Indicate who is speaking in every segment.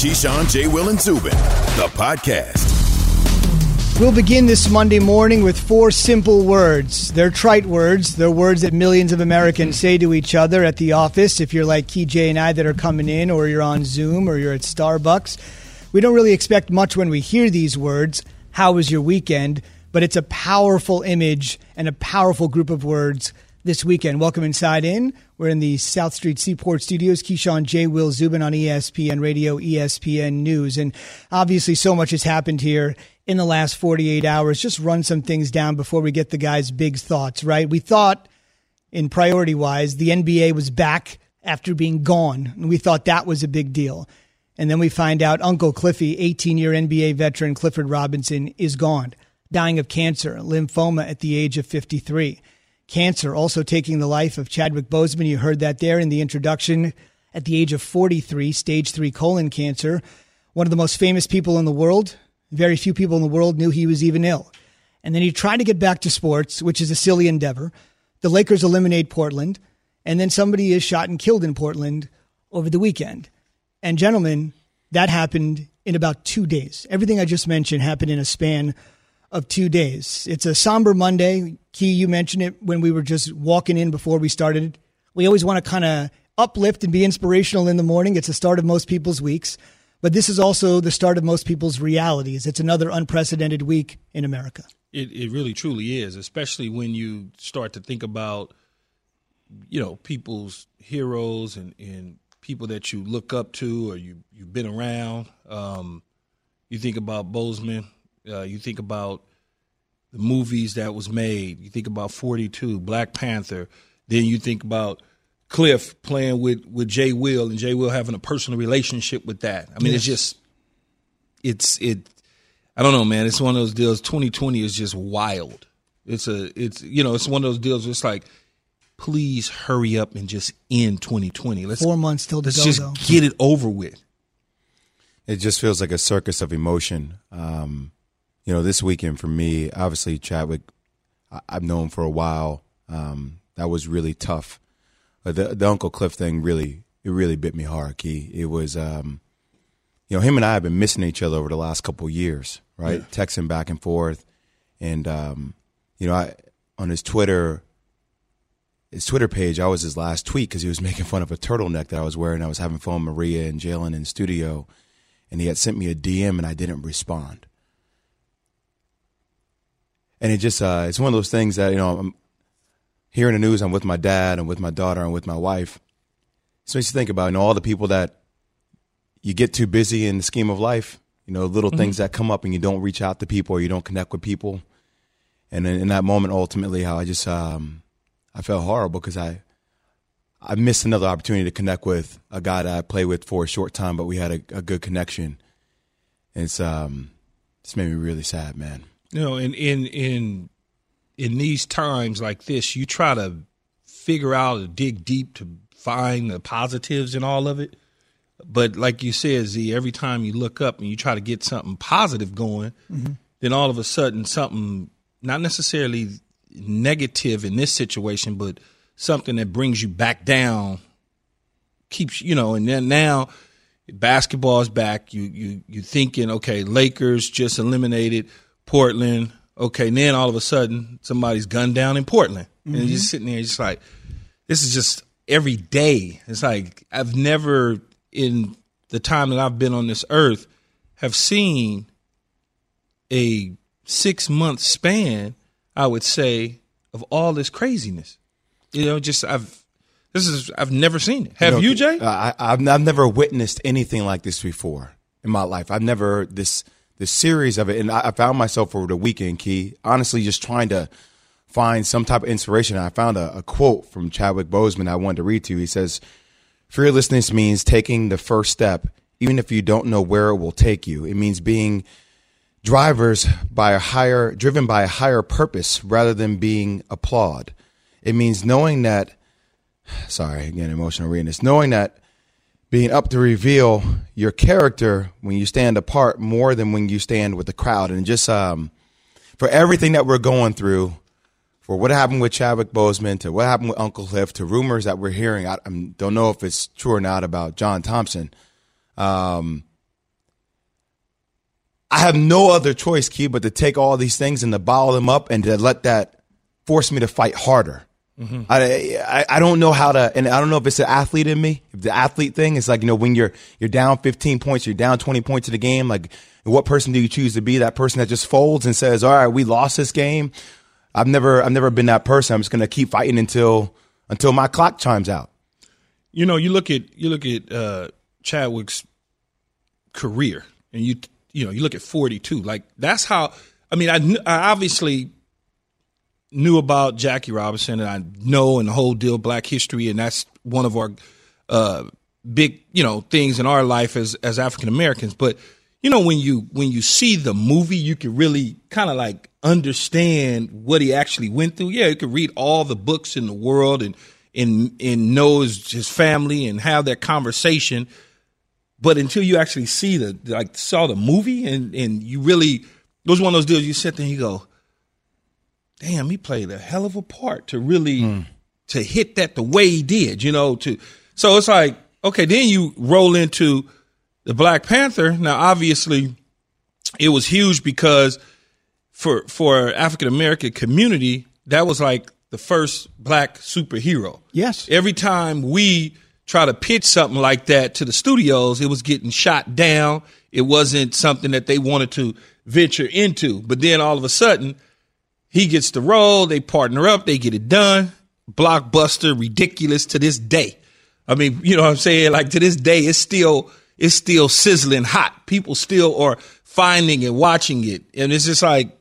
Speaker 1: Keyshawn, J. Will, and Zubin, the podcast.
Speaker 2: We'll begin this Monday morning with four simple words. They're trite words. They're words that millions of Americans say to each other at the office. If you're like Key J and I that are coming in, or you're on Zoom, or you're at Starbucks, we don't really expect much when we hear these words. How was your weekend? But it's a powerful image and a powerful group of words this weekend. Welcome inside in. We're in the South Street Seaport Studios. Keyshawn J. Will Zubin on ESPN Radio, ESPN News. And obviously, so much has happened here in the last 48 hours. Just run some things down before we get the guys' big thoughts, right? We thought, in priority wise, the NBA was back after being gone. And we thought that was a big deal. And then we find out Uncle Cliffy, 18 year NBA veteran Clifford Robinson, is gone, dying of cancer, lymphoma at the age of 53 cancer, also taking the life of Chadwick Boseman. You heard that there in the introduction at the age of 43, stage three colon cancer. One of the most famous people in the world. Very few people in the world knew he was even ill. And then he tried to get back to sports, which is a silly endeavor. The Lakers eliminate Portland, and then somebody is shot and killed in Portland over the weekend. And gentlemen, that happened in about two days. Everything I just mentioned happened in a span of two days. It's a somber Monday. Key, you mentioned it when we were just walking in before we started. We always want to kind of uplift and be inspirational in the morning. It's the start of most people's weeks, but this is also the start of most people's realities. It's another unprecedented week in America.
Speaker 3: It, it really truly is, especially when you start to think about, you know, people's heroes and, and people that you look up to or you, you've been around. Um, you think about Boseman, uh, you think about the movies that was made. You think about 42, Black Panther. Then you think about Cliff playing with, with Jay Will and Jay Will having a personal relationship with that. I mean, yes. it's just, it's, it, I don't know, man. It's one of those deals. 2020 is just wild. It's a, it's, you know, it's one of those deals where it's like, please hurry up and just end 2020.
Speaker 2: Let's, Four months till to go,
Speaker 3: just
Speaker 2: though.
Speaker 3: get it over with.
Speaker 4: It just feels like a circus of emotion. Um, you know, this weekend for me, obviously Chadwick, I've known for a while. Um, that was really tough. But the, the Uncle Cliff thing really, it really bit me hard. Key. It was, um, you know, him and I have been missing each other over the last couple years, right? Yeah. Texting back and forth, and um, you know, I on his Twitter, his Twitter page, I was his last tweet because he was making fun of a turtleneck that I was wearing. I was having fun with Maria and Jalen in studio, and he had sent me a DM, and I didn't respond and it just uh, it's one of those things that you know I'm hearing the news. I'm with my dad, and with my daughter, and with my wife. So you think about you know all the people that you get too busy in the scheme of life. You know, little mm-hmm. things that come up and you don't reach out to people or you don't connect with people. And in, in that moment, ultimately, how I just um, I felt horrible because I I missed another opportunity to connect with a guy that I played with for a short time, but we had a, a good connection. And it's um, it's made me really sad, man.
Speaker 3: You know, in in in in these times like this, you try to figure out or dig deep to find the positives in all of it. But like you said, Z, every time you look up and you try to get something positive going, mm-hmm. then all of a sudden something not necessarily negative in this situation, but something that brings you back down keeps you know, and then now basketball's back. You you you thinking, okay, Lakers just eliminated Portland. Okay, and then all of a sudden somebody's gunned down in Portland, mm-hmm. and you're just sitting there, just like, this is just every day. It's like I've never in the time that I've been on this earth have seen a six month span. I would say of all this craziness. You know, just I've this is I've never seen it. Have you, know, you Jay?
Speaker 4: I, I've I've never witnessed anything like this before in my life. I've never this the series of it, and I, found myself over the weekend, Key, honestly, just trying to find some type of inspiration. I found a, a quote from Chadwick Boseman I wanted to read to you. He says, "Fearlessness means taking the first step, even if you don't know where it will take you. It means being." drivers by a higher driven by a higher purpose rather than being applaud it means knowing that sorry again emotional reading this knowing that being up to reveal your character when you stand apart more than when you stand with the crowd. And just um, for everything that we're going through, for what happened with Chadwick Boseman, to what happened with Uncle Cliff, to rumors that we're hearing, I, I don't know if it's true or not about John Thompson. Um, I have no other choice, Key, but to take all these things and to bottle them up and to let that force me to fight harder. Mm-hmm. I, I, I don't know how to, and I don't know if it's an athlete in me. If the athlete thing is like you know when you're you're down 15 points, you're down 20 points in the game. Like, what person do you choose to be? That person that just folds and says, "All right, we lost this game." I've never I've never been that person. I'm just gonna keep fighting until until my clock chimes out.
Speaker 3: You know, you look at you look at uh, Chadwick's career, and you you know you look at 42. Like that's how. I mean, I, I obviously knew about Jackie Robinson, and I know and the whole deal Black history, and that's one of our uh, big you know things in our life as as African Americans. But you know when you when you see the movie, you can really kind of like understand what he actually went through. Yeah, you can read all the books in the world and and and knows his family and have that conversation. But until you actually see the like saw the movie and and you really it was one of those deals you sit there and you go, damn, he played a hell of a part to really mm. to hit that the way he did, you know, to so it's like, okay, then you roll into the Black Panther. Now obviously it was huge because for for African American community, that was like the first black superhero.
Speaker 2: Yes.
Speaker 3: Every time we try to pitch something like that to the studios, it was getting shot down. It wasn't something that they wanted to venture into. But then all of a sudden, he gets the role, they partner up, they get it done. Blockbuster, ridiculous to this day. I mean, you know what I'm saying? Like to this day, it's still it's still sizzling hot. People still are finding and watching it. And it's just like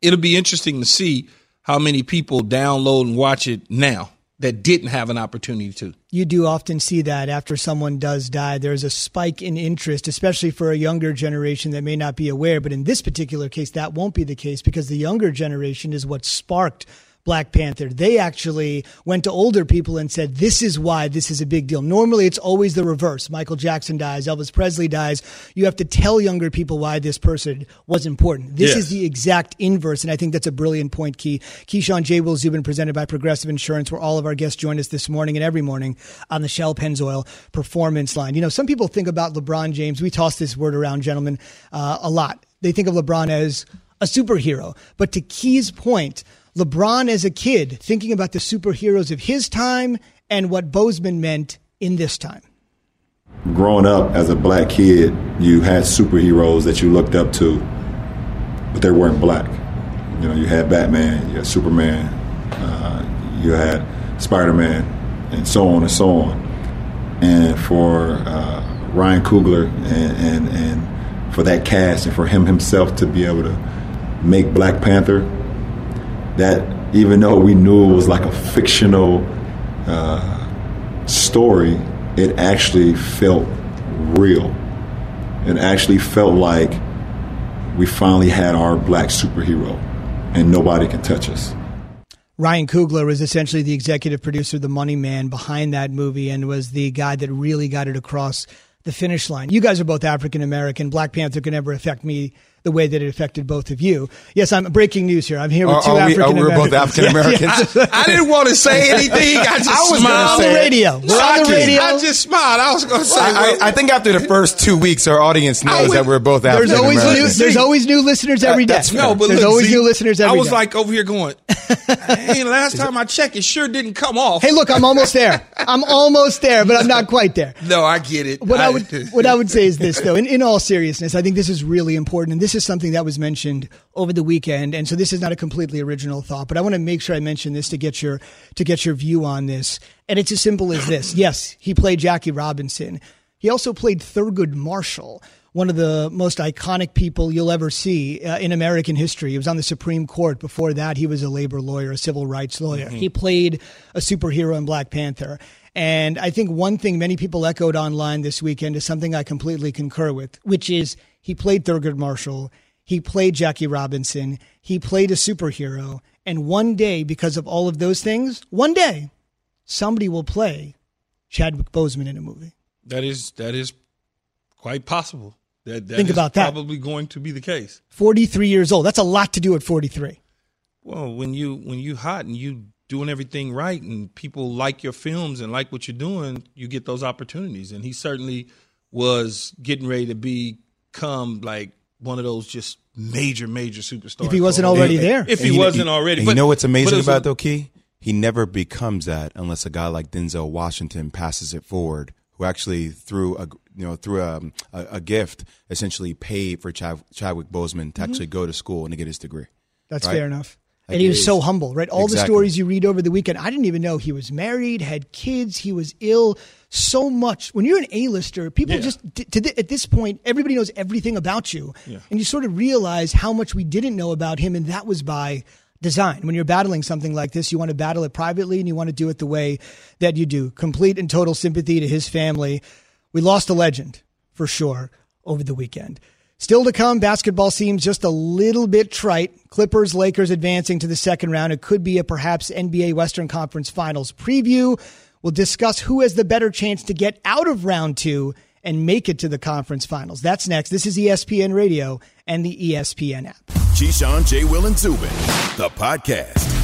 Speaker 3: it'll be interesting to see how many people download and watch it now that didn't have an opportunity to.
Speaker 2: You do often see that after someone does die, there's a spike in interest, especially for a younger generation that may not be aware. But in this particular case, that won't be the case because the younger generation is what sparked Black Panther. They actually went to older people and said, this is why this is a big deal. Normally, it's always the reverse. Michael Jackson dies, Elvis Presley dies. You have to tell younger people why this person was important. This yes. is the exact inverse. And I think that's a brilliant point, Key. Keyshawn J. Will Zubin presented by Progressive Insurance, where all of our guests join us this morning and every morning on the Shell Pennzoil Performance Line. You know, some people think about LeBron James. We toss this word around, gentlemen, uh, a lot. They think of LeBron as a superhero. But to Key's point, LeBron as a kid thinking about the superheroes of his time and what Boseman meant in this time.
Speaker 5: Growing up as a black kid, you had superheroes that you looked up to, but they weren't black. You know, you had Batman, you had Superman, uh, you had Spider Man, and so on and so on. And for uh, Ryan Coogler and, and, and for that cast and for him himself to be able to make Black Panther that even though we knew it was like a fictional uh, story, it actually felt real. It actually felt like we finally had our black superhero and nobody can touch us.
Speaker 2: Ryan Coogler was essentially the executive producer, the money man behind that movie, and was the guy that really got it across the finish line. You guys are both African American. Black Panther can never affect me the way that it affected both of you. Yes, I'm breaking news here. I'm here with
Speaker 4: are,
Speaker 2: two
Speaker 4: are
Speaker 2: African Americans.
Speaker 4: We're both African Americans.
Speaker 3: I, I, didn't want to say anything. I just I was
Speaker 2: smiled. on the radio. We're on the radio.
Speaker 3: I just smiled. I was going to say.
Speaker 4: I, I, think after the first two weeks, our audience knows would, that we're both African
Speaker 2: there's always
Speaker 4: Americans.
Speaker 2: New, there's always new listeners every day.
Speaker 3: no, but
Speaker 2: there's
Speaker 3: look,
Speaker 2: always
Speaker 3: see,
Speaker 2: new listeners every day.
Speaker 3: I was day. like over here going, hey, last time I checked, it sure didn't come off.
Speaker 2: Hey, look, I'm almost there. I'm almost there, but I'm not quite there.
Speaker 3: No, I get it.
Speaker 2: What I, would what I would say is this, though. In, in all seriousness, I think this is really important, and this is something that was mentioned over the weekend. And so this is not a completely original thought, but I want to make sure I mention this to get your to get your view on this. And it's as simple as this. Yes, he played Jackie Robinson. He also played Thurgood Marshall, one of the most iconic people you'll ever see uh, in American history. He was on the Supreme Court. Before that, he was a labor lawyer, a civil rights lawyer. Mm-hmm. He played a superhero in Black Panther. And I think one thing many people echoed online this weekend is something I completely concur with, which is he played Thurgood Marshall. He played Jackie Robinson. He played a superhero. And one day, because of all of those things, one day, somebody will play Chadwick Boseman in a movie.
Speaker 3: That is that is quite possible. That, that
Speaker 2: Think about that.
Speaker 3: Probably going to be the case.
Speaker 2: Forty-three years old. That's a lot to do at forty-three.
Speaker 3: Well, when you when you hot and you doing everything right, and people like your films and like what you're doing, you get those opportunities. And he certainly was getting ready to become like one of those just major, major superstars.
Speaker 2: If he wasn't already there.
Speaker 3: If
Speaker 4: And
Speaker 3: he wasn't already. But-
Speaker 4: you know what's amazing about
Speaker 3: a-
Speaker 4: though, Key? He never becomes that unless a guy like Denzel Washington passes it forward, who actually through a you know through um, a a, a gift essentially paid for Chad, Chadwick Boseman to mm-hmm. actually go to school and to get his degree.
Speaker 2: That's
Speaker 4: Right.
Speaker 2: fair enough. And he was so humble, right? All the stories you read over the weekend, I didn't even know he was married, had kids, he was ill. So much. When you're an A-lister, people
Speaker 3: Yeah.
Speaker 2: just th- at this point, everybody knows everything about you, and you sort of realize how much we didn't know about him, and that was by design. When you're battling something like this, you want to battle it privately, and you want to do it the way that you do. Complete and total sympathy to his family. We lost a legend for sure over the weekend. Still to come, basketball seems just a little bit trite. Clippers, Lakers advancing to the second round. It could be a perhaps NBA Western Conference Finals preview. We'll discuss who has the better chance to get out of round two and make it to the conference finals. That's next. This is ESPN Radio and the ESPN app.
Speaker 1: Keyshawn, J. Will, and Zubin, the podcast.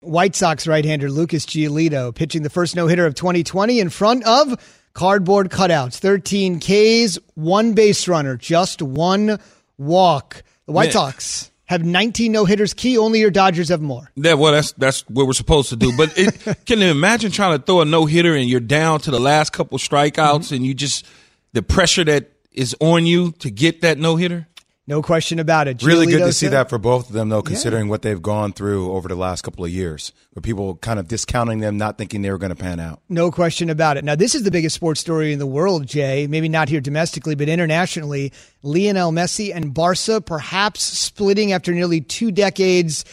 Speaker 2: White Sox right-hander Lucas Giolito pitching the first no-hitter of 2020 in front of cardboard cutouts. 13 Ks, one base runner, just one walk. The White. Sox have 19 no-hitters. Key only your Dodgers have more.
Speaker 3: Yeah, well, that's that's what we're supposed to do. But it, can you imagine trying to throw a no hitter and you're down to the last couple strikeouts mm-hmm. and you just the pressure that is on you to get that no hitter?
Speaker 2: No question about it.
Speaker 4: Really good to see that for both of them, though, considering what they've gone through over the last couple of years, where people kind of discounting them, not thinking they were going to pan out.
Speaker 2: No question about it. Now, this is the biggest sports story in the world, Jay. Maybe not here domestically, but internationally. Lionel Messi and Barca perhaps splitting after nearly two decades.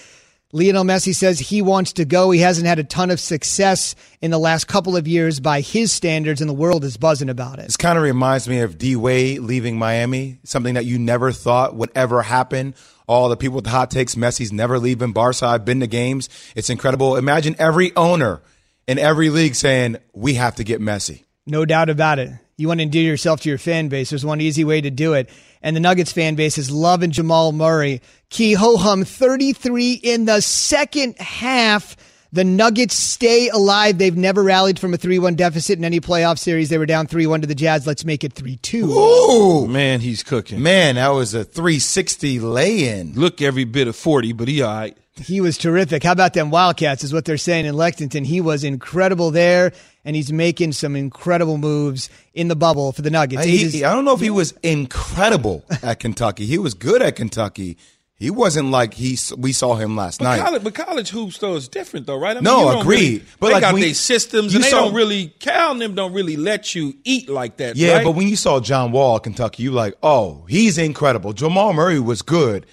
Speaker 2: Lionel Messi says he wants to go. He hasn't had a ton of success in the last couple of years by his standards, and the world is buzzing about it.
Speaker 4: This kind of reminds me of D Wade leaving Miami, something that you never thought would ever happen. All the people with the hot takes, Messi's never leaving Barca. I've been to games. It's incredible. Imagine every owner in every league saying, we have to get Messi.
Speaker 2: No doubt about it. You want to endear yourself to your fan base. There's one easy way to do it. And the Nuggets fan base is loving Jamal Murray. Key ho hum 33 in the second half. The Nuggets stay alive. They've never rallied from a 3 1 deficit in any playoff series. They were down 3 1 to the Jazz. Let's make it 3 2.
Speaker 4: Ooh,
Speaker 3: Man, he's cooking.
Speaker 4: man, that was a 360 lay in.
Speaker 3: Look every bit of 40, but he all right.
Speaker 2: He was terrific. How about them Wildcats, is what they're saying in Lexington. He was incredible there, and he's making some incredible moves in the bubble for the Nuggets. Eight is-
Speaker 4: I don't know if he was incredible at Kentucky. He was good at Kentucky. He wasn't like he we saw him last
Speaker 3: But
Speaker 4: night.
Speaker 3: college, but college hoops though is different though, right? I
Speaker 4: No, agreed.
Speaker 3: Really,
Speaker 4: But
Speaker 3: they
Speaker 4: like
Speaker 3: got
Speaker 4: when-
Speaker 3: their systems,
Speaker 4: you
Speaker 3: and they
Speaker 4: saw-
Speaker 3: don't really. Cal and them don't really let you eat like that.
Speaker 4: Yeah,
Speaker 3: right?
Speaker 4: but when you saw John Wall Kentucky, you like, oh, he's incredible. Jamal Murray was good,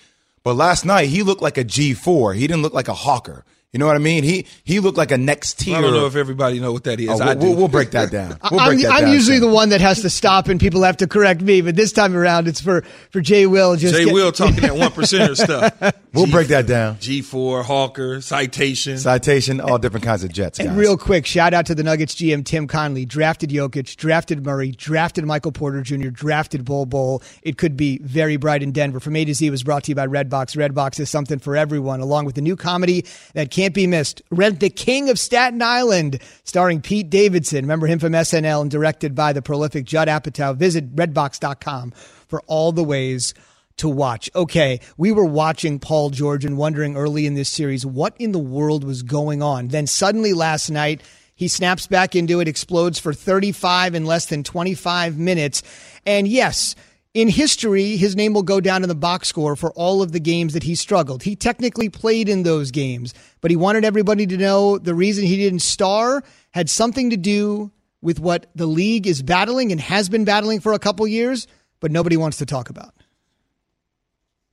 Speaker 4: but last night he looked like a G four. He didn't look like a hawker. You know what I mean? He he looked like a next tier.
Speaker 3: I don't know if everybody know what that is.
Speaker 4: Oh, we'll,
Speaker 3: do.
Speaker 4: we'll, we'll break that down. We'll
Speaker 2: I'm,
Speaker 4: that
Speaker 2: I'm
Speaker 4: down
Speaker 2: usually
Speaker 4: soon.
Speaker 2: the one that has to stop and people have to correct me, but this time around it's for, for Jay Will. Just
Speaker 3: Jay
Speaker 2: get-
Speaker 3: Will talking that one percenter stuff.
Speaker 4: We'll break that down.
Speaker 3: G four Hawker citation.
Speaker 4: Citation, all different kinds of jets, guys.
Speaker 2: And real quick, shout out to the Nuggets GM Tim Connelly. Drafted Jokic, drafted Murray, drafted Michael Porter Jr., drafted Bol Bol. It could be very bright in Denver. From A to Z was brought to you by Redbox. Redbox is something for everyone, along with the new comedy that came can't be missed. Rent the King of Staten Island, starring Pete Davidson. Remember him from SNL and directed by the prolific Judd Apatow. Visit redbox.com for all the ways to watch. Okay, we were watching Paul George and wondering early in this series what in the world was going on. Then suddenly last night, he snaps back into it, explodes for 35 in less than 25 minutes. And yes, in history, his name will go down in the box score for all of the games that he struggled. He technically played in those games, but he wanted everybody to know the reason he didn't star had something to do with what the league is battling and has been battling for a couple years, but nobody wants to talk about.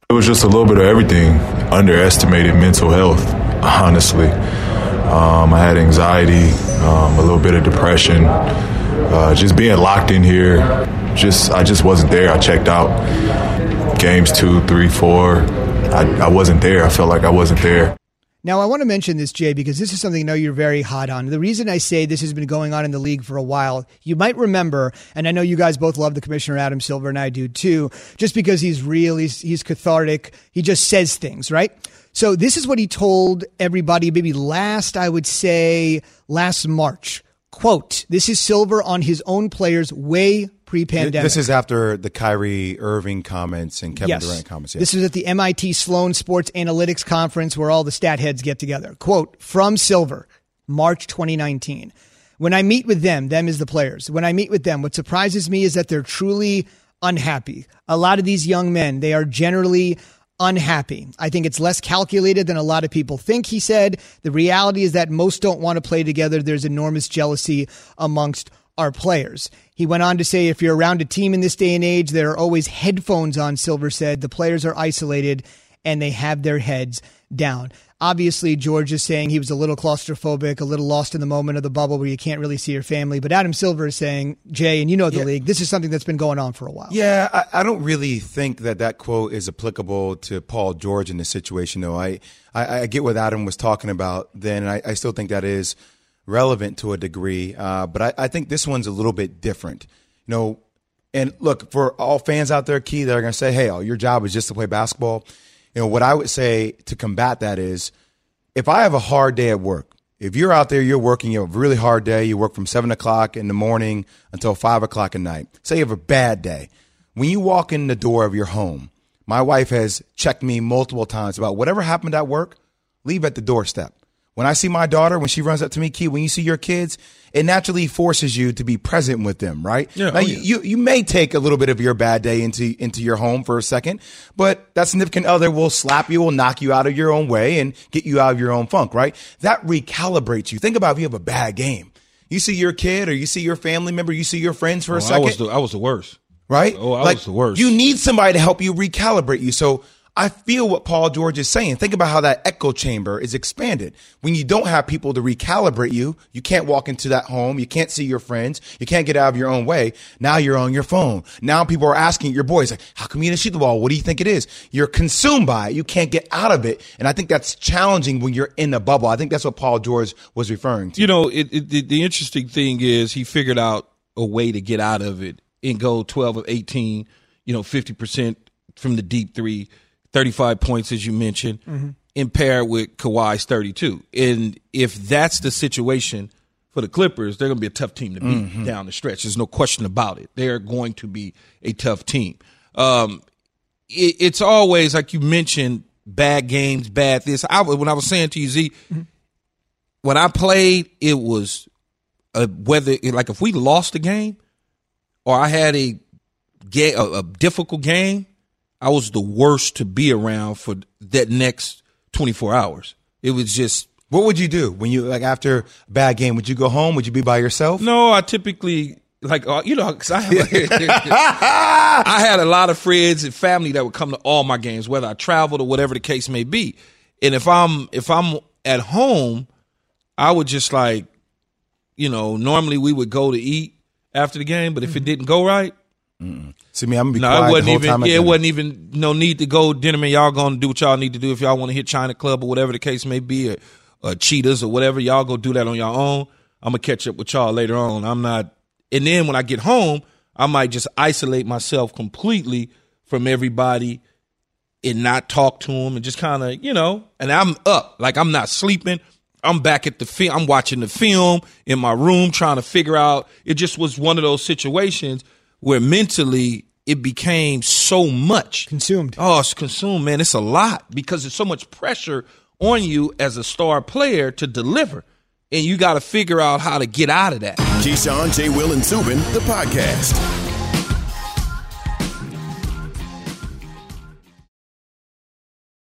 Speaker 6: It was just a little bit of everything. Underestimated mental health, honestly. Um, I had anxiety, um, a little bit of depression, uh, just being locked in here. Just I just wasn't there. I checked out games two, three, four. I, I wasn't there. I felt like I wasn't there.
Speaker 2: Now, I want to mention this, Jay, because this is something I know you're very hot on. The reason I say this has been going on in the league for a while, you might remember, and I know you guys both love the commissioner, Adam Silver, and I do too, just because he's real, he's, he's cathartic, he just says things, right? So this is what he told everybody, maybe last, I would say, last March. Quote, this is Silver on his own players way pre-pandemic.
Speaker 4: This is after the Kyrie Irving comments and Kevin
Speaker 2: yes.
Speaker 4: Durant comments. Yes.
Speaker 2: This is at the MIT Sloan Sports Analytics Conference where all the stat heads get together. Quote from Silver, March 2019. When I meet with them, them is the players. When I meet with them, what surprises me is that they're truly unhappy. A lot of these young men, they are generally unhappy. I think it's less calculated than a lot of people think, he said. The reality is that most don't want to play together. There's enormous jealousy amongst our players. He went on to say if you're around a team in this day and age, there are always headphones on, Silver said. The players are isolated and they have their heads down. Obviously, George is saying he was a little claustrophobic, a little lost in the moment of the bubble where you can't really see your family. But Adam Silver is saying, Jay, and you know the
Speaker 4: Yeah.
Speaker 2: league, this is something that's been going on for a while.
Speaker 4: Yeah, I, I don't really think that that quote is applicable to Paul George in this situation, though. I, I, I get what Adam was talking about then, and I, I still think that is relevant to a degree. Uh, but I, I think this one's a little bit different. You know, and look, for all fans out there, Key, that are going to say, hey, oh, your job is just to play basketball. You know, what I would say to combat that is if I have a hard day at work, if you're out there, you're working, you have a really hard day, you work from seven o'clock in the morning until five o'clock at night. Say you have a bad day. When you walk in the door of your home, my wife has checked me multiple times about whatever happened at work, leave at the doorstep. When I see my daughter, when she runs up to me, Key, when you see your kids, it naturally forces you to be present with them, right?
Speaker 3: Yeah,
Speaker 4: Now,
Speaker 3: oh,
Speaker 4: you,
Speaker 3: yeah.
Speaker 4: you you may take a little bit of your bad day into into your home for a second, but that significant other will slap you, will knock you out of your own way, and get you out of your own funk, right? That recalibrates you. Think about if you have a bad game. You see your kid, or you see your family member, you see your friends for a
Speaker 3: Oh, I
Speaker 4: second
Speaker 3: was the I was the worst.
Speaker 4: right?
Speaker 3: Oh, I
Speaker 4: like,
Speaker 3: was the worst.
Speaker 4: You need somebody to help you recalibrate you. So I feel what Paul George is saying. Think about how that echo chamber is expanded. When you don't have people to recalibrate you, you can't walk into that home. You can't see your friends. You can't get out of your own way. Now you're on your phone. Now people are asking your boys, like, how come you didn't shoot the ball? What do you think it is? You're consumed by it. You can't get out of it. And I think that's challenging when you're in a bubble. I think that's what Paul George was referring to.
Speaker 3: You know, it, it, the, the interesting thing is he figured out a way to get out of it and go 12 of 18, you know, 50% from the deep three, 35 points, as you mentioned, mm-hmm. and pair with Kawhi's 32. And if that's the situation for the Clippers, they're going to be a tough team to beat mm-hmm. down the stretch. There's no question about it. They're going to be a tough team. Um, it, it's always, like you mentioned, bad games, bad this. I, when I was saying to you, Z, mm-hmm. when I played, it was a, whether like if we lost a game or I had a, a a difficult game, I was the worst to be around for that next 24 hours. It was just
Speaker 4: What would you do when you, like, after a bad game? Would you go home? Would you be by yourself?
Speaker 3: no. I typically like uh, you know 'cause I I had a lot of friends and family that would come to all my games, whether I traveled or whatever the case may be. And if I'm if I'm at home, I would just like, you know, normally we would go to eat after the game, but if it didn't go right,
Speaker 4: See me, I'm gonna be
Speaker 3: no,
Speaker 4: quiet
Speaker 3: it wasn't even.
Speaker 4: time
Speaker 3: Yeah, it wasn't even no need to go dinner. Man, y'all gonna do what y'all need to do if y'all want to hit China Club or whatever the case may be, or, or Cheetahs or whatever. Y'all go do that on your own. I'm gonna catch up with y'all later on. I'm not. And then when I get home, I might just isolate myself completely from everybody and not talk to them and just kind of, you know, and I'm up. Like I'm not sleeping. I'm back at the film. I'm watching the film in my room trying to figure out. It just was one of those situations where mentally it became so much
Speaker 2: consumed.
Speaker 3: Oh, it's consumed, man. It's a lot because there's so much pressure on you as a star player to deliver. And you got to figure out how to get out of that.
Speaker 1: Keyshawn, J. Will, and Zubin, the podcast.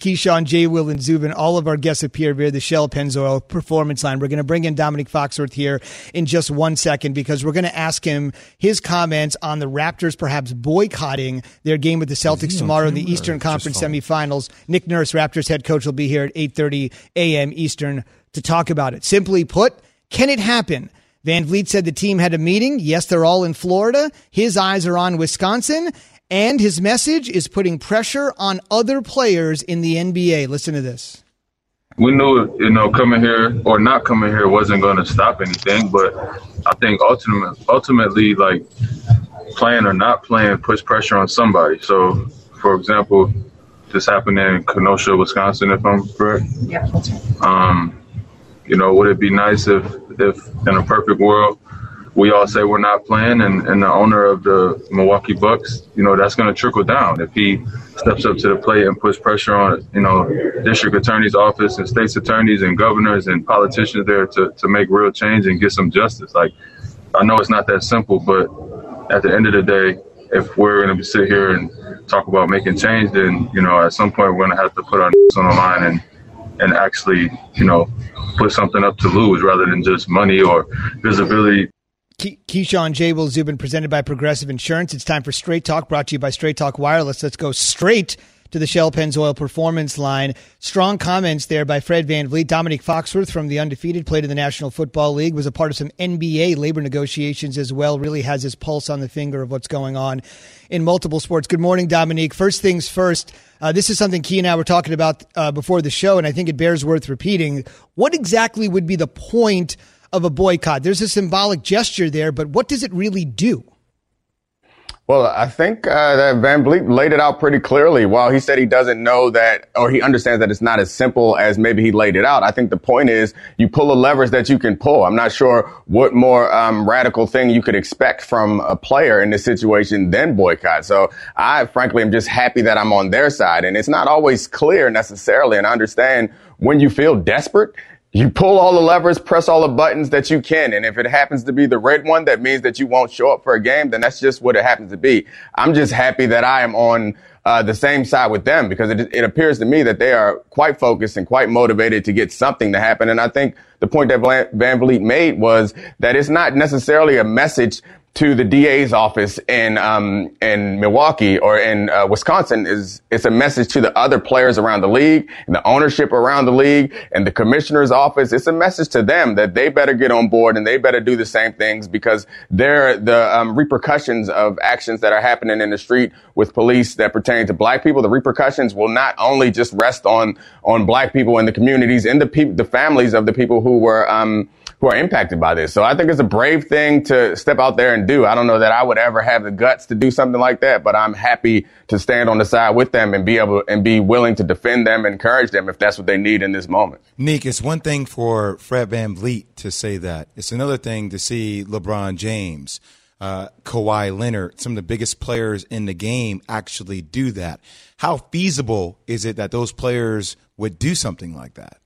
Speaker 2: Keyshawn, J. Will, and Zubin, all of our guests appear via the Shell Pennzoil Performance Line. We're going to bring in Dominique Foxworth here in just one second because we're going to ask him his comments on the Raptors perhaps boycotting their game with the Celtics tomorrow in the Eastern Conference semifinals. Nick Nurse, Raptors head coach, will be here at 8.30 a.m. Eastern to talk about it. Simply put, can it happen? VanVleet said the team had a meeting. Yes, they're all in Florida. His eyes are on Wisconsin. And his message is putting pressure on other players in the NBA. Listen to this.
Speaker 7: We knew, you know, coming here or not coming here wasn't going to stop anything, but I think ultimately, ultimately, like playing or not playing puts pressure on somebody. So, for example, this happened in Kenosha, Wisconsin, if I'm correct.
Speaker 8: Yeah, that's right.
Speaker 7: Um, you know, would it be nice if, if in a perfect world, we all say we're not playing, and, and the owner of the Milwaukee Bucks, you know, that's going to trickle down if he steps up to the plate and puts pressure on, you know, district attorney's office and state's attorneys and governors and politicians there to, to make real change and get some justice. Like, I know it's not that simple, but at the end of the day, if we're going to sit here and talk about making change, then, you know, at some point we're going to have to put our on the line and, and actually, you know, put something up to lose rather than just money or visibility.
Speaker 2: Keyshawn J. Will Zubin presented by Progressive Insurance. It's time for Straight Talk brought to you by Straight Talk Wireless. Let's go straight to the Shell Pennzoil Performance line. Strong comments there by Fred VanVleet. Dominique Foxworth from the Undefeated played in the National Football League, was a part of some NBA labor negotiations as well, really has his pulse on the finger of what's going on in multiple sports. Good morning, Dominique. First things first, uh, this is something Key and I were talking about uh, before the show, and I think it bears worth repeating. What exactly would be the point of a boycott? There's a symbolic gesture there, but what does it really do?
Speaker 9: Well, I think uh, that VanVleet laid it out pretty clearly. While he said he doesn't know that, or he understands that it's not as simple as maybe he laid it out, I think the point is you pull the levers that you can pull. I'm not sure what more um, radical thing you could expect from a player in this situation than boycott. So I, frankly, am just happy that I'm on their side. And it's not always clear necessarily. And I understand when you feel desperate, you pull all the levers, press all the buttons that you can. And if it happens to be the red one, that means that you won't show up for a game, then that's just what it happens to be. I'm just happy that I am on uh, the same side with them because it, it appears to me that they are quite focused and quite motivated to get something to happen. And I think the point that VanVleet made was that it's not necessarily a message to the DA's office in um, in Milwaukee or in uh, Wisconsin is it's a message to the other players around the league and the ownership around the league and the commissioner's office. It's a message to them that they better get on board and they better do the same things because they're the um, repercussions of actions that are happening in the street with police that pertain to black people. The repercussions will not only just rest on on black people in the communities and the people, the families of the people who were um, who are impacted by this. So I think it's a brave thing to step out there and do. I don't know that I would ever have the guts to do something like that, but I'm happy to stand on the side with them and be able and be willing to defend them, encourage them if that's what they need in this moment.
Speaker 4: Nick, it's one thing for Fred VanVleet to say that. It's another thing to see LeBron James, uh, Kawhi Leonard, some of the biggest players in the game actually do that. How feasible is it that those players would do something like that?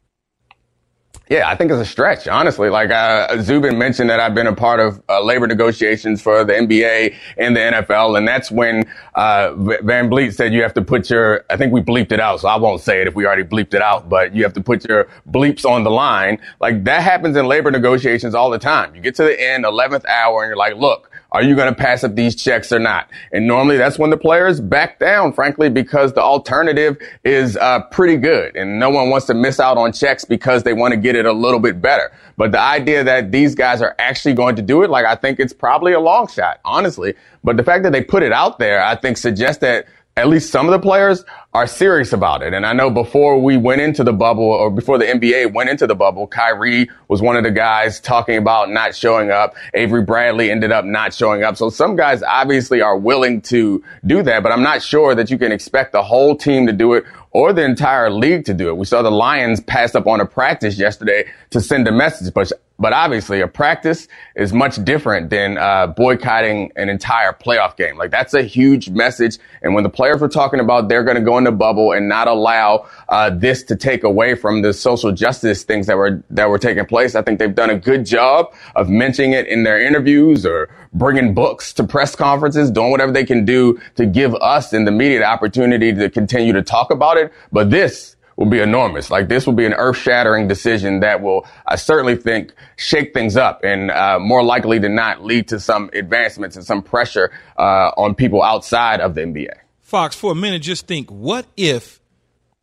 Speaker 9: Yeah, I think it's a stretch, honestly. Like uh, Zubin mentioned that I've been a part of uh, labor negotiations for the NBA and the NFL, and that's when uh, VanVleet said you have to put your. I think we bleeped it out, so I won't say it if we already bleeped it out. But you have to put your bleeps on the line. Like that happens in labor negotiations all the time. You get to the end, eleventh hour, and you're like, look. Are you going to pass up these checks or not? And normally that's when the players back down, frankly, because the alternative is uh, pretty good, and no one wants to miss out on checks because they want to get it a little bit better. But the idea that these guys are actually going to do it, like I think it's probably a long shot, honestly. But the fact that they put it out there, I think suggests that at least some of the players are serious about it. And I know before we went into the bubble or before the NBA went into the bubble, Kyrie was one of the guys talking about not showing up. Avery Bradley ended up not showing up. So some guys obviously are willing to do that, but I'm not sure that you can expect the whole team to do it or the entire league to do it. We saw the Lions pass up on a practice yesterday to send a message, but but obviously, a practice is much different than uh, boycotting an entire playoff game. Like that's a huge message. And when the players were talking about they're going to go the bubble and not allow uh, this to take away from the social justice things that were that were taking place, I think they've done a good job of mentioning it in their interviews or bringing books to press conferences, doing whatever they can do to give us in the media the opportunity to continue to talk about it. But this will be enormous. Like this will be an earth shattering decision that will, I certainly think, shake things up and uh, more likely than not lead to some advancements and some pressure uh, on people outside of the NBA.
Speaker 3: Fox, for a minute, just think what if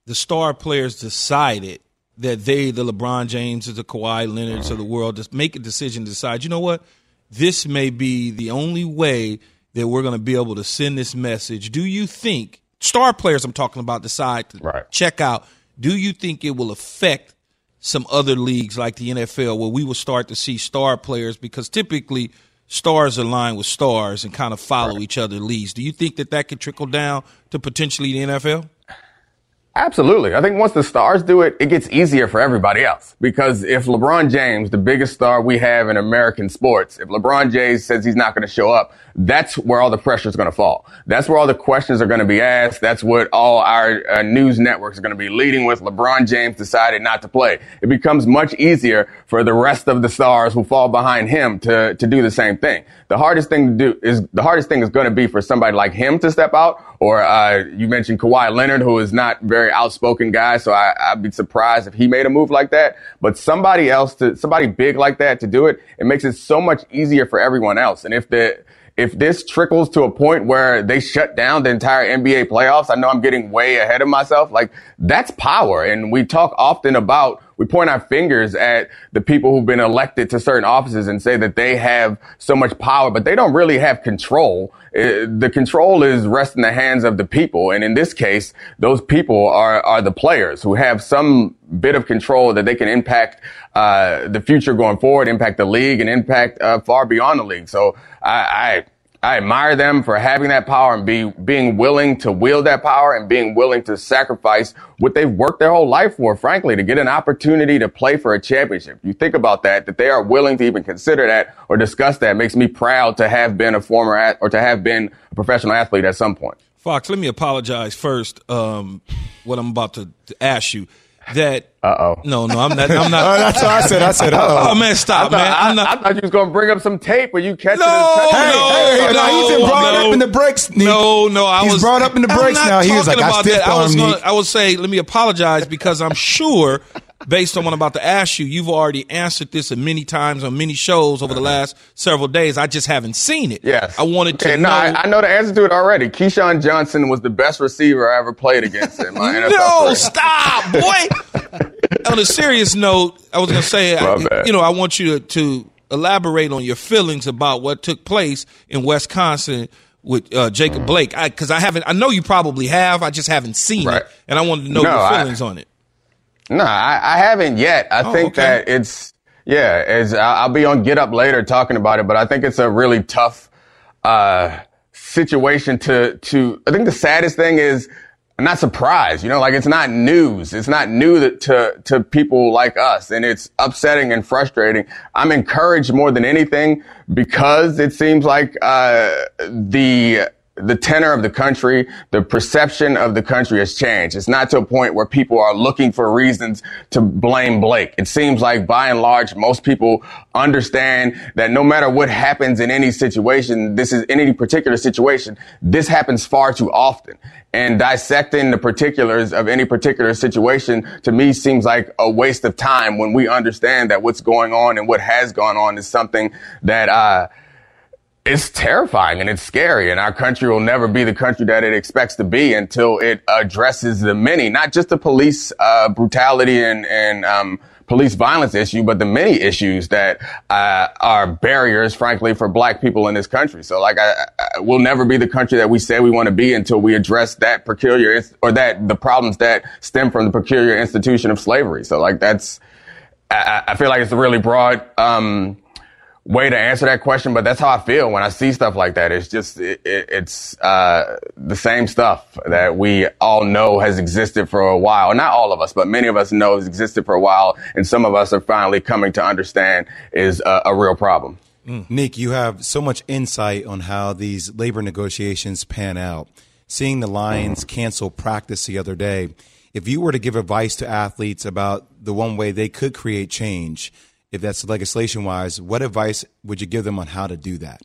Speaker 3: the star players decided that they, the LeBron James, the Kawhi Leonards of the world, just make a decision, decide, you know what, this may be the only way that we're going to be able to send this message. Do you think star players I'm talking about decide to
Speaker 9: right.
Speaker 3: check out? Do you think it will affect some other leagues like the NFL where we will start to see star players because typically stars align with stars and kind of follow right. each other leads. Do you think that that could trickle down to potentially the NFL?
Speaker 9: Absolutely. I think once the stars do it, it gets easier for everybody else. Because if LeBron James, the biggest star we have in American sports, if LeBron James says he's not going to show up, that's where all the pressure is going to fall. That's where all the questions are going to be asked. That's what all our uh, news networks are going to be leading with. LeBron James decided not to play. It becomes much easier for the rest of the stars who fall behind him to, to do the same thing. The hardest thing to do is the hardest thing is going to be for somebody like him to step out or uh, you mentioned Kawhi Leonard, who is not very outspoken guy, so I, I'd be surprised if he made a move like that. But somebody else to somebody big like that to do it, it makes it so much easier for everyone else. And if the if this trickles to a point where they shut down the entire NBA playoffs, I know I'm getting way ahead of myself. Like that's power. And we talk often about, we point our fingers at the people who've been elected to certain offices and say that they have so much power, but they don't really have control. The control is rest in the hands of the people. And in this case, those people are, are the players who have some bit of control that they can impact, uh, the future going forward, impact the league and impact, uh, far beyond the league. So I, I I admire them for having that power and be, being willing to wield that power and being willing to sacrifice what they've worked their whole life for, frankly, to get an opportunity to play for a championship. You think about that, that they are willing to even consider that or discuss that makes me proud to have been a former at, or to have been a professional athlete at some point.
Speaker 3: Fox, let me apologize first. Um, what I'm about to, to ask you that.
Speaker 9: Uh oh.
Speaker 3: No, no, I'm not. I'm not.
Speaker 4: oh, that's what I said. I said, uh
Speaker 3: oh. man, stop,
Speaker 9: I thought,
Speaker 3: man.
Speaker 9: I,
Speaker 3: I'm not,
Speaker 9: I thought you was gonna bring up some tape where you catch
Speaker 3: No,
Speaker 9: it.
Speaker 4: Hey,
Speaker 3: no,
Speaker 4: hey, hey,
Speaker 3: no,
Speaker 4: no, he's been brought
Speaker 3: no.
Speaker 4: up in the breaks. Nick.
Speaker 3: No, no, I
Speaker 4: He's
Speaker 3: was
Speaker 4: brought up in the
Speaker 3: I'm
Speaker 4: breaks now. He was like, I
Speaker 3: about. I was gonna, I would say, let me apologize because I'm sure, based on what I'm about to ask you, you've already answered this a many times on many shows over the last several days. I just haven't seen it.
Speaker 9: Yes.
Speaker 3: I wanted to
Speaker 9: okay,
Speaker 3: know.
Speaker 9: No, I, I know the answer to it already. Keyshawn Johnson was the best receiver I ever played against in my NFL
Speaker 3: no,
Speaker 9: career.
Speaker 3: stop, boy. on a serious note, I was going to say, I, you know, I want you to, to elaborate on your feelings about what took place in Wisconsin with uh, Jacob Blake, because I, haven't. I know you probably have. I just haven't seen
Speaker 9: Right.
Speaker 3: it, and I wanted to know
Speaker 9: No,
Speaker 3: your
Speaker 9: I-
Speaker 3: feelings on it.
Speaker 9: No, I, I haven't yet. I
Speaker 3: Oh,
Speaker 9: think
Speaker 3: okay.
Speaker 9: that it's Yeah, it's, I'll be on Get Up later talking about it, but I think it's a really tough uh, situation to to. I think the saddest thing is I'm not surprised. You know, like it's not news. It's not new that, to to people like us, and it's upsetting and frustrating. I'm encouraged more than anything because it seems like uh, the the tenor of the country, the perception of the country has changed. It's not to a point where people are looking for reasons to blame Blake. It seems like by and large, most people understand that no matter what happens in any situation, this is in any particular situation, this happens far too often. And dissecting the particulars of any particular situation to me seems like a waste of time when we understand that what's going on and what has gone on is something that, uh, it's terrifying and it's scary and our country will never be the country that it expects to be until it addresses the many, not just the police, uh, brutality and, and, um, police violence issue, but the many issues that, uh, are barriers, frankly, for black people in this country. So like, I, I, we'll never be the country that we say we want to be until we address that peculiar, or that the problems that stem from the peculiar institution of slavery. So like, that's, I, I feel like it's a really broad, um, way to answer that question, but that's how I feel when I see stuff like that. It's just, it, it, it's, uh, the same stuff that we all know has existed for a while. Not all of us, but many of us know has existed for a while. And some of us are finally coming to understand is a, a real problem.
Speaker 4: Mm. Nick, you have so much insight on how these labor negotiations pan out. Seeing the Lions cancel practice the other day, if you were to give advice to athletes about the one way they could create change, if that's legislation wise, what advice would you give them on how to do that?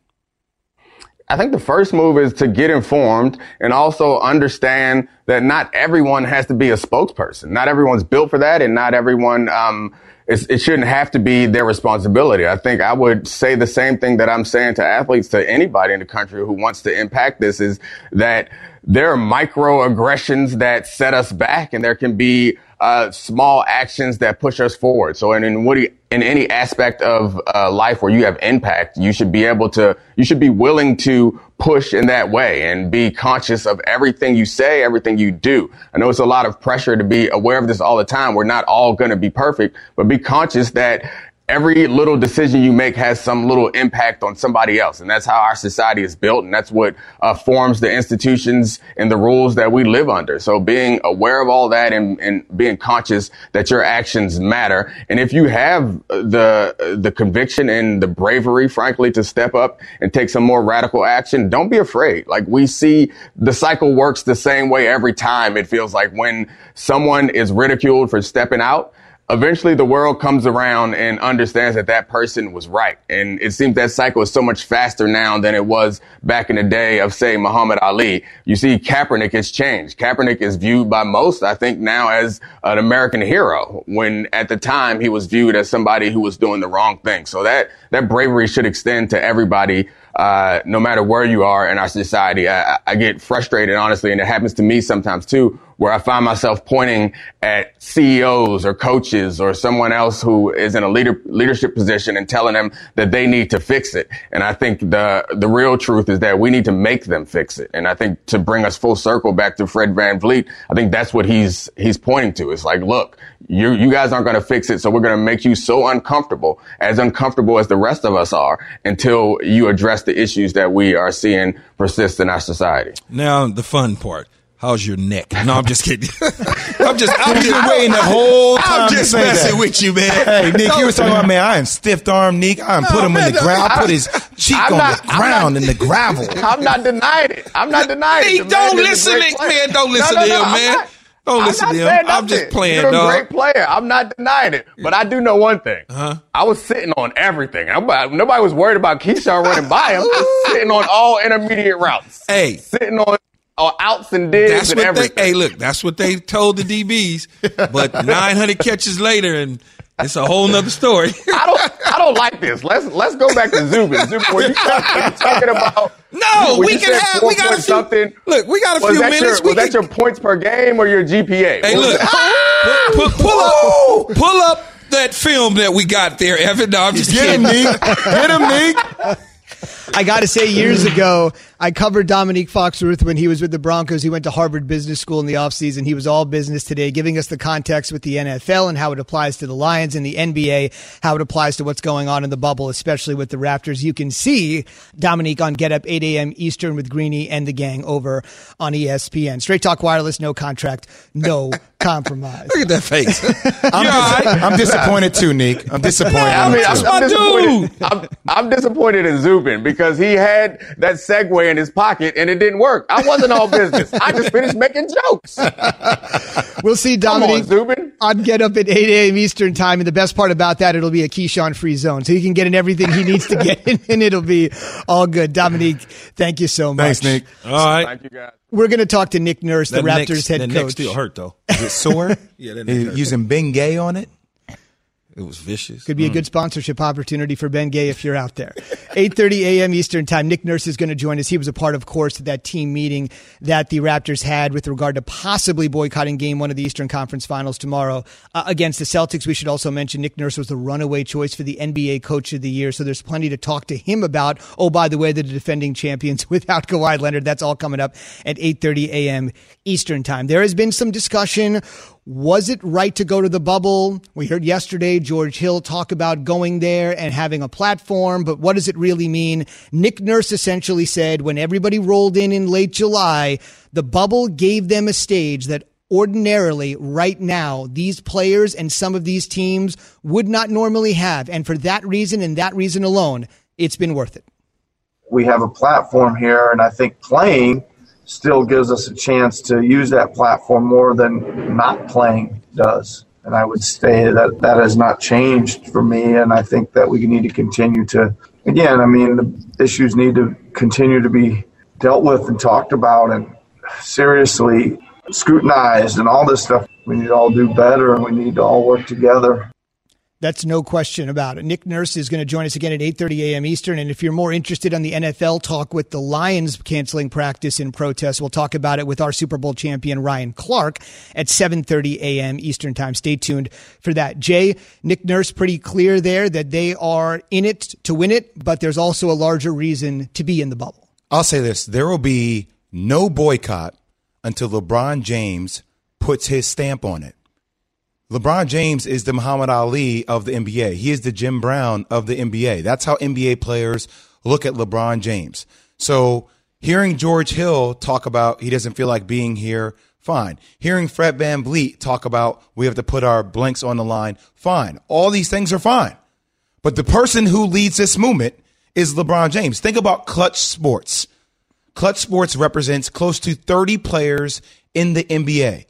Speaker 9: I think the first move is to get informed and also understand that not everyone has to be a spokesperson. Not everyone's built for that, and not everyone. Um, it shouldn't have to be their responsibility. I think I would say the same thing that I'm saying to athletes, to anybody in the country who wants to impact this, is that there are microaggressions that set us back, and there can be uh, small actions that push us forward. So in, in what you, in any aspect of uh, life where you have impact, you should be able to, you should be willing to push in that way and be conscious of everything you say, everything you do. I know it's a lot of pressure to be aware of this all the time. We're not all going to be perfect, but be conscious that every little decision you make has some little impact on somebody else. And that's how our society is built. And that's what uh, forms the institutions and the rules that we live under. So being aware of all that and, and being conscious that your actions matter. And if you have the, the conviction and the bravery, frankly, to step up and take some more radical action, don't be afraid. Like we see the cycle works the same way every time. It feels like when someone is ridiculed for stepping out, eventually the world comes around and understands that that person was right. And it seems that cycle is so much faster now than it was back in the day of, say, Muhammad Ali. You see, Kaepernick has changed. Kaepernick is viewed by most, I think, now as an American hero, when at the time he was viewed as somebody who was doing the wrong thing. So that, that bravery should extend to everybody uh, no matter where you are in our society. I, I, get frustrated, honestly, and it happens to me sometimes too, where I find myself pointing at CEOs or coaches or someone else who is in a leader, leadership position and telling them that they need to fix it. And I think the, the real truth is that we need to make them fix it. And I think to bring us full circle back to Fred Van VanVleet, I think that's what he's, he's pointing to. It's like, look, you, you guys aren't going to fix it. So we're going to make you so uncomfortable, as uncomfortable as the rest of us are until you address the issues that we are seeing persist in our society.
Speaker 3: Now, the fun part. How's your neck? No, I'm just kidding. I'm just, I'm just waiting the whole time. I'm just messing that. with you, man.
Speaker 4: Hey, Nick, no, you were talking about, man, I am stiff arm Nick. I am no, put oh, him man, in the ground. I put his cheek I'm on not, the ground not, in the gravel.
Speaker 9: I'm not denying it. I'm not denying
Speaker 3: it. don't listen, to, man. Don't listen no, to him, man. Don't listen to him. I'm just playing,
Speaker 9: You're
Speaker 3: dog.
Speaker 9: a great player. I'm not denying it. But I do know one thing. Uh-huh. I was sitting on everything. Nobody was worried about Keyshawn running by him. sitting on all intermediate routes.
Speaker 3: Hey.
Speaker 9: Sitting on all outs and digs that's and everything.
Speaker 3: They, hey, look, that's what they told the DBs. But 900 catches later and – it's a whole nother story.
Speaker 9: I don't. I don't like this. Let's let's go back to Zubin. Zubin, were you talking, talking about?
Speaker 3: No, we can have. We got a few, something. Look, we got a few minutes.
Speaker 9: Your, was
Speaker 3: can,
Speaker 9: that your points per game or your GPA?
Speaker 3: Hey, look, pull, pull, up, pull up that film that we got there, Evan. No, I'm just
Speaker 4: Get
Speaker 3: kidding.
Speaker 4: him, Nick. Get him, Nick.
Speaker 2: I got to say, years ago, I covered Dominique Foxworth when he was with the Broncos. He went to Harvard Business School in the offseason. He was all business today, giving us the context with the NFL and how it applies to the Lions and the NBA, how it applies to what's going on in the bubble, especially with the Raptors. You can see Dominique on Get Up 8 a.m. Eastern with Greeny and the gang over on ESPN. Straight Talk Wireless, no contract, no compromise.
Speaker 3: Look at that face.
Speaker 4: I'm, dis- I'm disappointed too, Nick. I'm disappointed.
Speaker 9: I mean, I'm. I'm disappointed. I'm, I'm disappointed in Zubin because he had that segue in his pocket and it didn't work. I wasn't all business. I just finished making jokes.
Speaker 2: We'll see
Speaker 9: Come on,
Speaker 2: Dominique
Speaker 9: Zubin.
Speaker 2: on Get Up at 8 a.m. Eastern Time. And the best part about that, it'll be a Keyshawn free zone. So he can get in everything he needs to get in, and it'll be all good. Dominique, thank you so much.
Speaker 4: Thanks, Nick.
Speaker 3: All right.
Speaker 9: Thank you, guys.
Speaker 2: We're going to talk to Nick Nurse, the
Speaker 3: That
Speaker 2: Raptors
Speaker 3: neck's-
Speaker 2: head
Speaker 3: that neck
Speaker 2: coach.
Speaker 3: still hurt though.
Speaker 4: Is it sore?
Speaker 3: Yeah, that
Speaker 4: You using Bengay on it?
Speaker 3: It was vicious.
Speaker 2: Could be a good sponsorship opportunity for Bengay if you're out there. 8:30 a.m. Eastern Time. Nick Nurse is going to join us. He was a part, of course, of that team meeting that the Raptors had with regard to possibly boycotting Game One of the Eastern Conference Finals tomorrow uh, against the Celtics. We should also mention Nick Nurse was the runaway choice for the NBA Coach of the Year, so there's plenty to talk to him about. Oh, by the way, the defending champions without Kawhi Leonard. That's all coming up at 8:30 a.m. Eastern Time. There has been some discussion. Was it right to go to the bubble? We heard yesterday George Hill talk about going there and having a platform, but what does it really mean? Nick Nurse essentially said when everybody rolled in in late July, the bubble gave them a stage that ordinarily right now these players and some of these teams would not normally have. And for that reason and that reason alone, it's been worth it.
Speaker 8: we have a platform here, and I think playing still gives us a chance to use that platform more than not playing does. And I would say that that has not changed for me, and I think that we need to continue to. Again, I mean, the issues need to continue to be dealt with and talked about, and seriously scrutinized, and all this stuff. We need to all do better, and we need to all work together.
Speaker 2: That's no question about it. Nick Nurse is going to join us again at 8:30 a.m. Eastern. And if you're more interested on the NFL talk with the Lions canceling practice in protest, we'll talk about it with our Super Bowl champion Ryan Clark at 7:30 a.m. Eastern Time. Stay tuned for that. Jay, Nick Nurse, pretty clear there that they are in it to win it, but there's also a larger reason to be in the bubble.
Speaker 4: I'll say this: there will be no boycott until LeBron James puts his stamp on it. LeBron James is the Muhammad Ali of the NBA. He is the Jim Brown of the NBA. That's how NBA players look at LeBron James. So hearing George Hill talk about he doesn't feel like being here, fine. Hearing Fred VanVleet talk about we have to put our blanks on the line, fine. All these things are fine. But the person who leads this movement is LeBron James. Think about Clutch Sports. Clutch Sports represents close to 30 players in the NBA.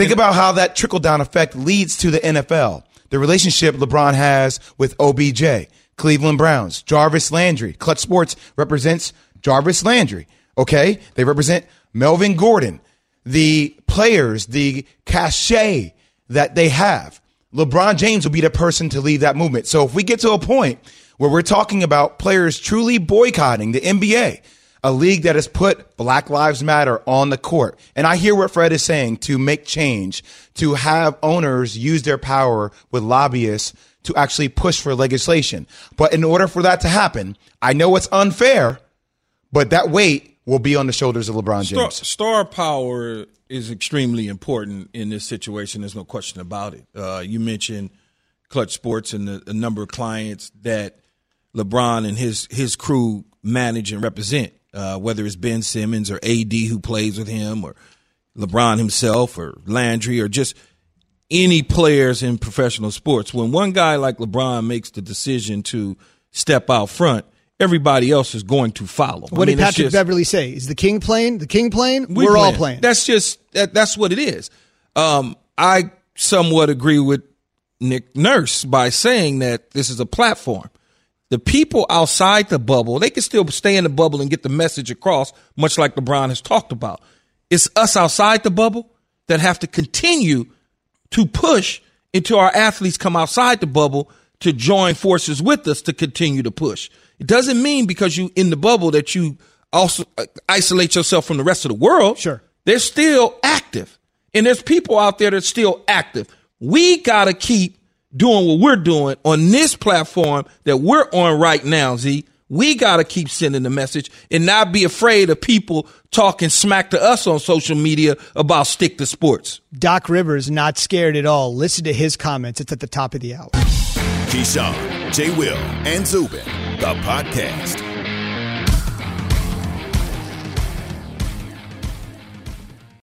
Speaker 4: Think about how that trickle down effect leads to the NFL. The relationship LeBron has with OBJ, Cleveland Browns, Jarvis Landry. Clutch Sports represents Jarvis Landry. Okay. They represent Melvin Gordon, the players, the cachet that they have. LeBron James will be the person to lead that movement. So if we get to a point where we're talking about players truly boycotting the NBA, a league that has put Black Lives Matter on the court. And I hear what Fred is saying to make change, to have owners use their power with lobbyists to actually push for legislation. But in order for that to happen, I know it's unfair, but that weight will be on the shoulders of LeBron
Speaker 3: Star,
Speaker 4: James.
Speaker 3: star power is extremely important in this situation. There's no question about it. Uh, you mentioned Clutch Sports and the, the number of clients that LeBron and his his crew manage and represent. Uh, whether it's Ben Simmons or AD who plays with him, or LeBron himself, or Landry, or just any players in professional sports. When one guy like LeBron makes the decision to step out front, everybody else is going to follow.
Speaker 2: What
Speaker 3: I mean,
Speaker 2: did Patrick
Speaker 3: just-
Speaker 2: Beverley say? Is the king playing? The king playing?
Speaker 3: we
Speaker 2: We're all playing.
Speaker 3: That's just that, that's what it is. Um, I somewhat agree with Nick Nurse by saying that this is a platform. The people outside the bubble, they can still stay in the bubble and get the message across, much like LeBron has talked about. It's us outside the bubble that have to continue to push until our athletes come outside the bubble to join forces with us to continue to push. It doesn't mean because you in the bubble that you also uh, isolate yourself from the rest of the world.
Speaker 2: Sure.
Speaker 3: They're still active. And there's people out there that's still active. We got to keep doing what we're doing on this platform that we're on right now, Z. We got to keep sending the message and not be afraid of people talking smack to us on social media about stick to sports.
Speaker 2: Doc Rivers not scared at all. Listen to his comments. It's at the top of the hour.
Speaker 1: Keyshawn, J. Will, and Zubin, the podcast.